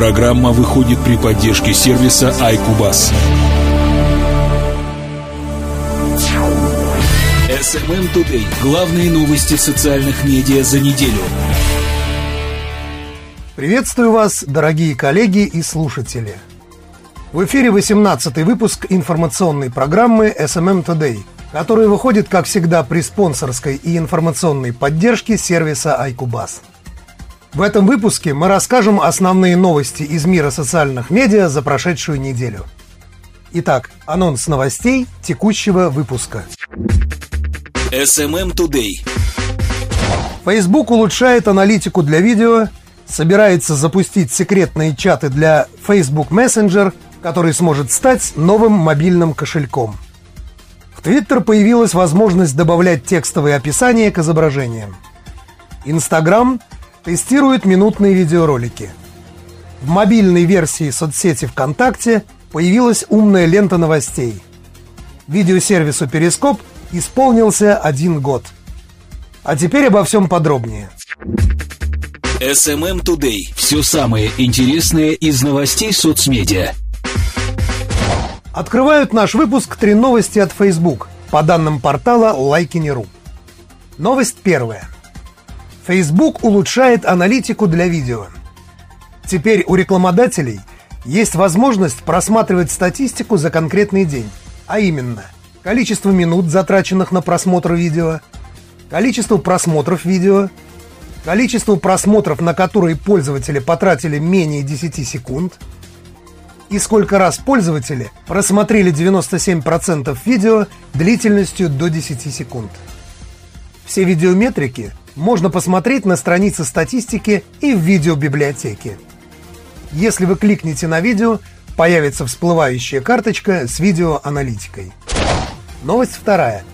Программа выходит при поддержке сервиса iCubus. SMM Today. Главные новости социальных медиа за неделю. Приветствую вас, дорогие коллеги и слушатели. В эфире 18 выпуск информационной программы SMM Today, которая выходит, как всегда, при спонсорской и информационной поддержке сервиса iCubus. В этом выпуске мы расскажем основные новости из мира социальных медиа за прошедшую неделю. Итак, анонс новостей текущего выпуска. SMM Today. Facebook улучшает аналитику для видео, собирается запустить секретные чаты для Facebook Messenger, который сможет стать новым мобильным кошельком. В Twitter появилась возможность добавлять текстовые описания к изображениям. Instagram тестирует минутные видеоролики. В мобильной версии соцсети ВКонтакте появилась умная лента новостей. Видеосервису Перископ исполнился один год. А теперь обо всем подробнее. SMM Today. Все самое интересное из новостей соцмедиа. Открывают наш выпуск три новости от Facebook по данным портала Лайкини.ру. Новость первая. Facebook улучшает аналитику для видео. Теперь у рекламодателей есть возможность просматривать статистику за конкретный день, а именно количество минут, затраченных на просмотр видео, количество просмотров видео, количество просмотров, на которые пользователи потратили менее 10 секунд, и сколько раз пользователи просмотрели 97% видео длительностью до 10 секунд. Все видеометрики можно посмотреть на странице статистики и в видеобиблиотеке. Если вы кликнете на видео, появится всплывающая карточка с видеоаналитикой. Новость вторая.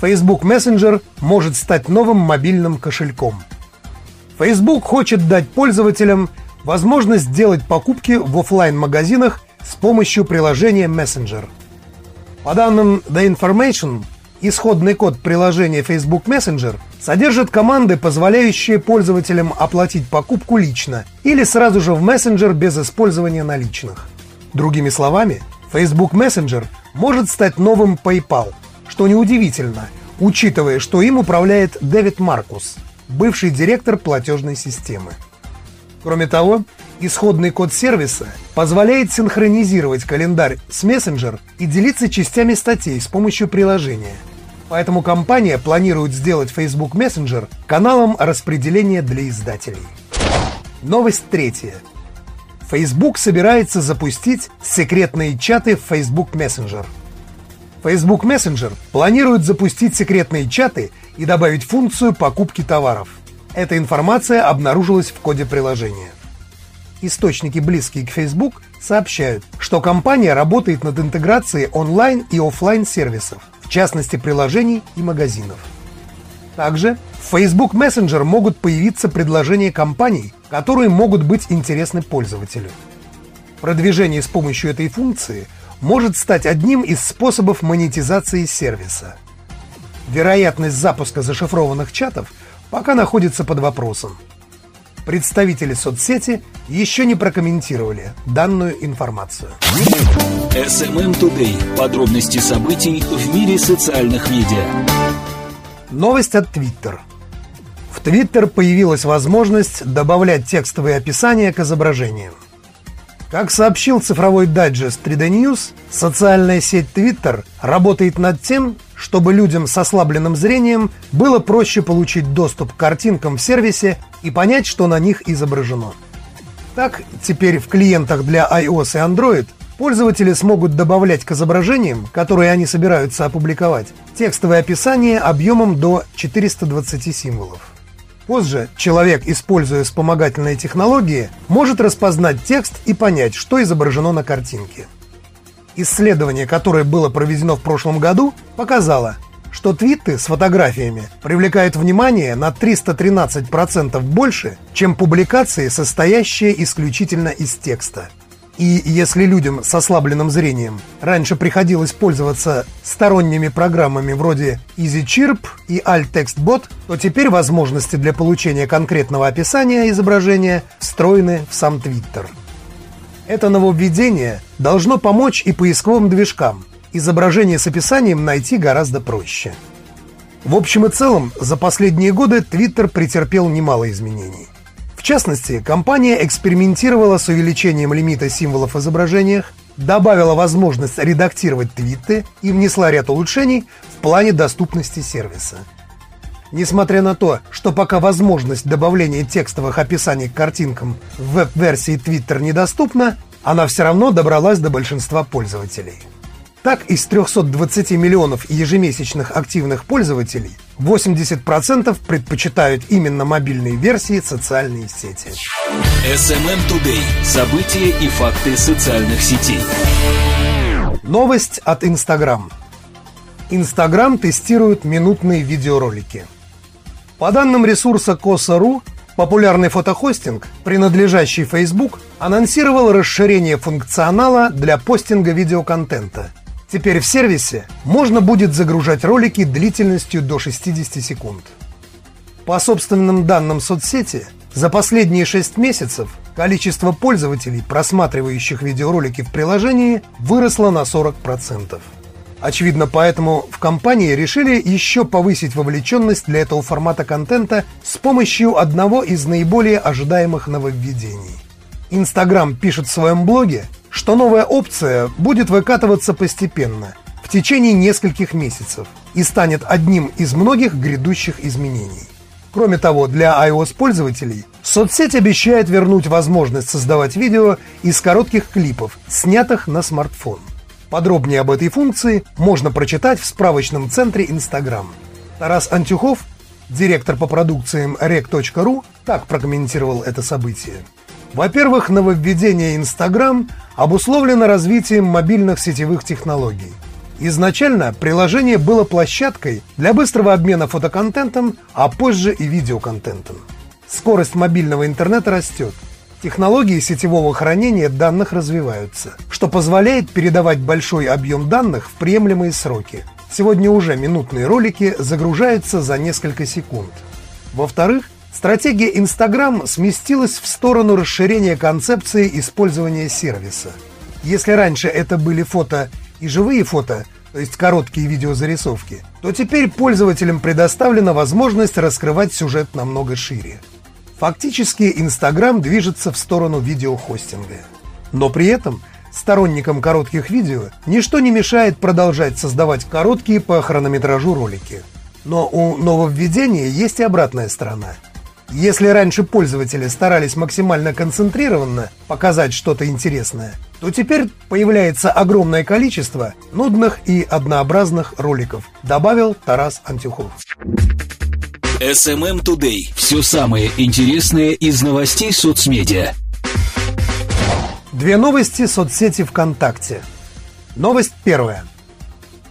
Facebook Messenger может стать новым мобильным кошельком. Facebook хочет дать пользователям возможность делать покупки в офлайн магазинах с помощью приложения Messenger. По данным The Information, Исходный код приложения Facebook Messenger содержит команды, позволяющие пользователям оплатить покупку лично или сразу же в Messenger без использования наличных. Другими словами, Facebook Messenger может стать новым PayPal, что неудивительно, учитывая, что им управляет Дэвид Маркус, бывший директор платежной системы. Кроме того, исходный код сервиса позволяет синхронизировать календарь с Messenger и делиться частями статей с помощью приложения. Поэтому компания планирует сделать Facebook Messenger каналом распределения для издателей. Новость третья. Facebook собирается запустить секретные чаты в Facebook Messenger. Facebook Messenger планирует запустить секретные чаты и добавить функцию покупки товаров – эта информация обнаружилась в коде приложения. Источники, близкие к Facebook, сообщают, что компания работает над интеграцией онлайн и офлайн сервисов, в частности приложений и магазинов. Также в Facebook Messenger могут появиться предложения компаний, которые могут быть интересны пользователю. Продвижение с помощью этой функции может стать одним из способов монетизации сервиса. Вероятность запуска зашифрованных чатов – пока находится под вопросом. Представители соцсети еще не прокомментировали данную информацию. SMM Today. Подробности событий в мире социальных медиа. Новость от Twitter. В Twitter появилась возможность добавлять текстовые описания к изображениям. Как сообщил цифровой дайджест 3D News, социальная сеть Twitter работает над тем, чтобы людям с ослабленным зрением было проще получить доступ к картинкам в сервисе и понять, что на них изображено. Так, теперь в клиентах для iOS и Android пользователи смогут добавлять к изображениям, которые они собираются опубликовать, текстовое описание объемом до 420 символов. Позже человек, используя вспомогательные технологии, может распознать текст и понять, что изображено на картинке. Исследование, которое было проведено в прошлом году, показало, что твиты с фотографиями привлекают внимание на 313% больше, чем публикации, состоящие исключительно из текста. И если людям с ослабленным зрением раньше приходилось пользоваться сторонними программами вроде EasyChirp и AltTextBot, то теперь возможности для получения конкретного описания изображения встроены в сам Twitter. Это нововведение должно помочь и поисковым движкам. Изображение с описанием найти гораздо проще. В общем и целом, за последние годы Twitter претерпел немало изменений частности, компания экспериментировала с увеличением лимита символов в изображениях, добавила возможность редактировать твиты и внесла ряд улучшений в плане доступности сервиса. Несмотря на то, что пока возможность добавления текстовых описаний к картинкам в веб-версии Twitter недоступна, она все равно добралась до большинства пользователей. Так, из 320 миллионов ежемесячных активных пользователей 80% предпочитают именно мобильные версии социальной сети. SMM Today. События и факты социальных сетей. Новость от Instagram. Instagram тестирует минутные видеоролики. По данным ресурса Коса.ру, популярный фотохостинг, принадлежащий Facebook, анонсировал расширение функционала для постинга видеоконтента – Теперь в сервисе можно будет загружать ролики длительностью до 60 секунд. По собственным данным соцсети, за последние 6 месяцев количество пользователей, просматривающих видеоролики в приложении, выросло на 40%. Очевидно, поэтому в компании решили еще повысить вовлеченность для этого формата контента с помощью одного из наиболее ожидаемых нововведений. Инстаграм пишет в своем блоге, что новая опция будет выкатываться постепенно, в течение нескольких месяцев, и станет одним из многих грядущих изменений. Кроме того, для iOS-пользователей соцсеть обещает вернуть возможность создавать видео из коротких клипов, снятых на смартфон. Подробнее об этой функции можно прочитать в справочном центре Instagram. Тарас Антюхов, директор по продукциям rec.ru, так прокомментировал это событие. Во-первых, нововведение Instagram обусловлено развитием мобильных сетевых технологий. Изначально приложение было площадкой для быстрого обмена фотоконтентом, а позже и видеоконтентом. Скорость мобильного интернета растет. Технологии сетевого хранения данных развиваются, что позволяет передавать большой объем данных в приемлемые сроки. Сегодня уже минутные ролики загружаются за несколько секунд. Во-вторых, Стратегия Instagram сместилась в сторону расширения концепции использования сервиса. Если раньше это были фото и живые фото, то есть короткие видеозарисовки, то теперь пользователям предоставлена возможность раскрывать сюжет намного шире. Фактически Instagram движется в сторону видеохостинга. Но при этом сторонникам коротких видео ничто не мешает продолжать создавать короткие по хронометражу ролики. Но у нововведения есть и обратная сторона – если раньше пользователи старались максимально концентрированно показать что-то интересное, то теперь появляется огромное количество нудных и однообразных роликов, добавил Тарас Антюхов. SMM Today. Все самое интересное из новостей соцмедиа. Две новости соцсети ВКонтакте. Новость первая.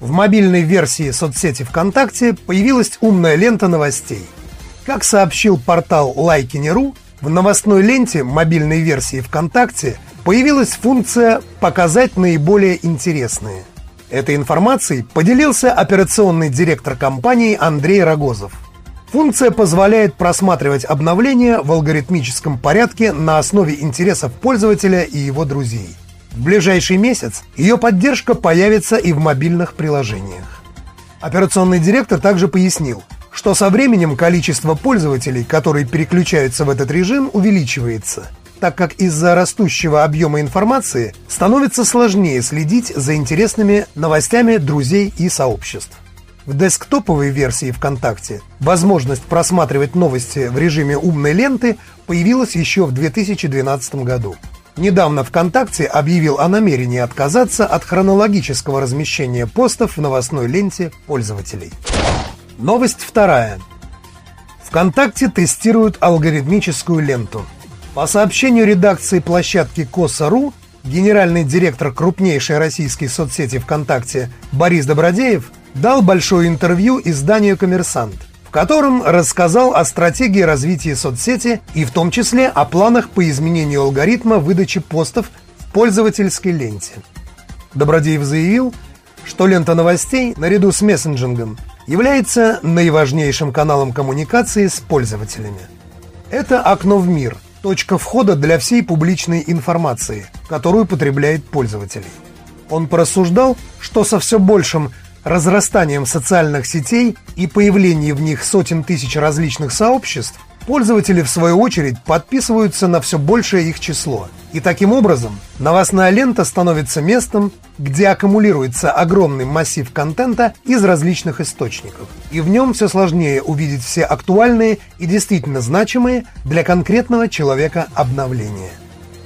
В мобильной версии соцсети ВКонтакте появилась умная лента новостей – как сообщил портал Лайкини.ру, в новостной ленте мобильной версии ВКонтакте появилась функция «Показать наиболее интересные». Этой информацией поделился операционный директор компании Андрей Рогозов. Функция позволяет просматривать обновления в алгоритмическом порядке на основе интересов пользователя и его друзей. В ближайший месяц ее поддержка появится и в мобильных приложениях. Операционный директор также пояснил, что со временем количество пользователей, которые переключаются в этот режим, увеличивается, так как из-за растущего объема информации становится сложнее следить за интересными новостями друзей и сообществ. В десктоповой версии ВКонтакте возможность просматривать новости в режиме умной ленты появилась еще в 2012 году. Недавно ВКонтакте объявил о намерении отказаться от хронологического размещения постов в новостной ленте пользователей. Новость вторая. ВКонтакте тестируют алгоритмическую ленту. По сообщению редакции площадки Коса.ру, генеральный директор крупнейшей российской соцсети ВКонтакте Борис Добродеев дал большое интервью изданию «Коммерсант», в котором рассказал о стратегии развития соцсети и в том числе о планах по изменению алгоритма выдачи постов в пользовательской ленте. Добродеев заявил, что лента новостей, наряду с мессенджингом, является наиважнейшим каналом коммуникации с пользователями. Это окно в мир, точка входа для всей публичной информации, которую потребляет пользователей. Он порассуждал, что со все большим разрастанием социальных сетей и появлением в них сотен тысяч различных сообществ, пользователи, в свою очередь, подписываются на все большее их число. И таким образом новостная лента становится местом, где аккумулируется огромный массив контента из различных источников. И в нем все сложнее увидеть все актуальные и действительно значимые для конкретного человека обновления.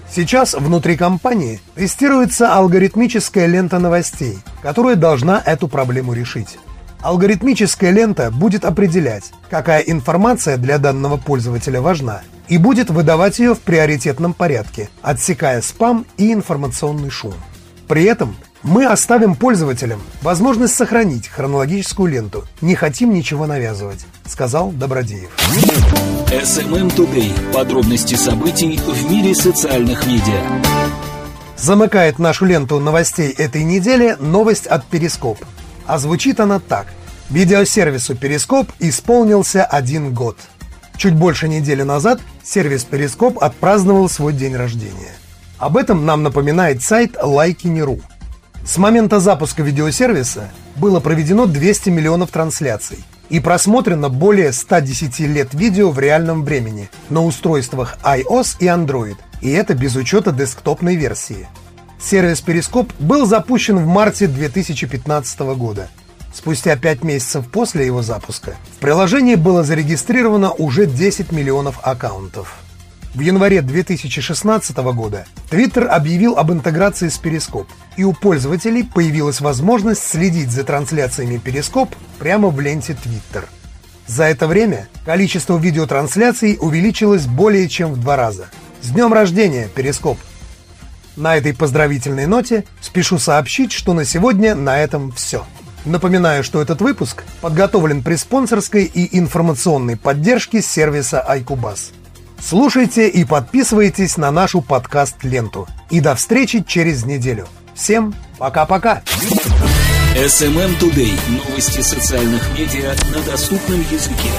Сейчас внутри компании тестируется алгоритмическая лента новостей, которая должна эту проблему решить. Алгоритмическая лента будет определять, какая информация для данного пользователя важна, и будет выдавать ее в приоритетном порядке, отсекая спам и информационный шум. При этом мы оставим пользователям возможность сохранить хронологическую ленту. Не хотим ничего навязывать, сказал Добродеев. SMM Today. Подробности событий в мире социальных медиа. Замыкает нашу ленту новостей этой недели новость от Перископ. А звучит она так. Видеосервису Перископ исполнился один год. Чуть больше недели назад сервис Перископ отпраздновал свой день рождения. Об этом нам напоминает сайт Лайкини.ру. С момента запуска видеосервиса было проведено 200 миллионов трансляций и просмотрено более 110 лет видео в реальном времени на устройствах iOS и Android, и это без учета десктопной версии. Сервис Перископ был запущен в марте 2015 года. Спустя 5 месяцев после его запуска в приложении было зарегистрировано уже 10 миллионов аккаунтов. В январе 2016 года Twitter объявил об интеграции с Перископ, и у пользователей появилась возможность следить за трансляциями Перископ прямо в ленте Twitter. За это время количество видеотрансляций увеличилось более чем в два раза. С днем рождения, Перископ! На этой поздравительной ноте спешу сообщить, что на сегодня на этом все. Напоминаю, что этот выпуск подготовлен при спонсорской и информационной поддержке сервиса iCubus. Слушайте и подписывайтесь на нашу подкаст-ленту. И до встречи через неделю. Всем пока-пока. SMM Today. Новости социальных медиа на доступном языке.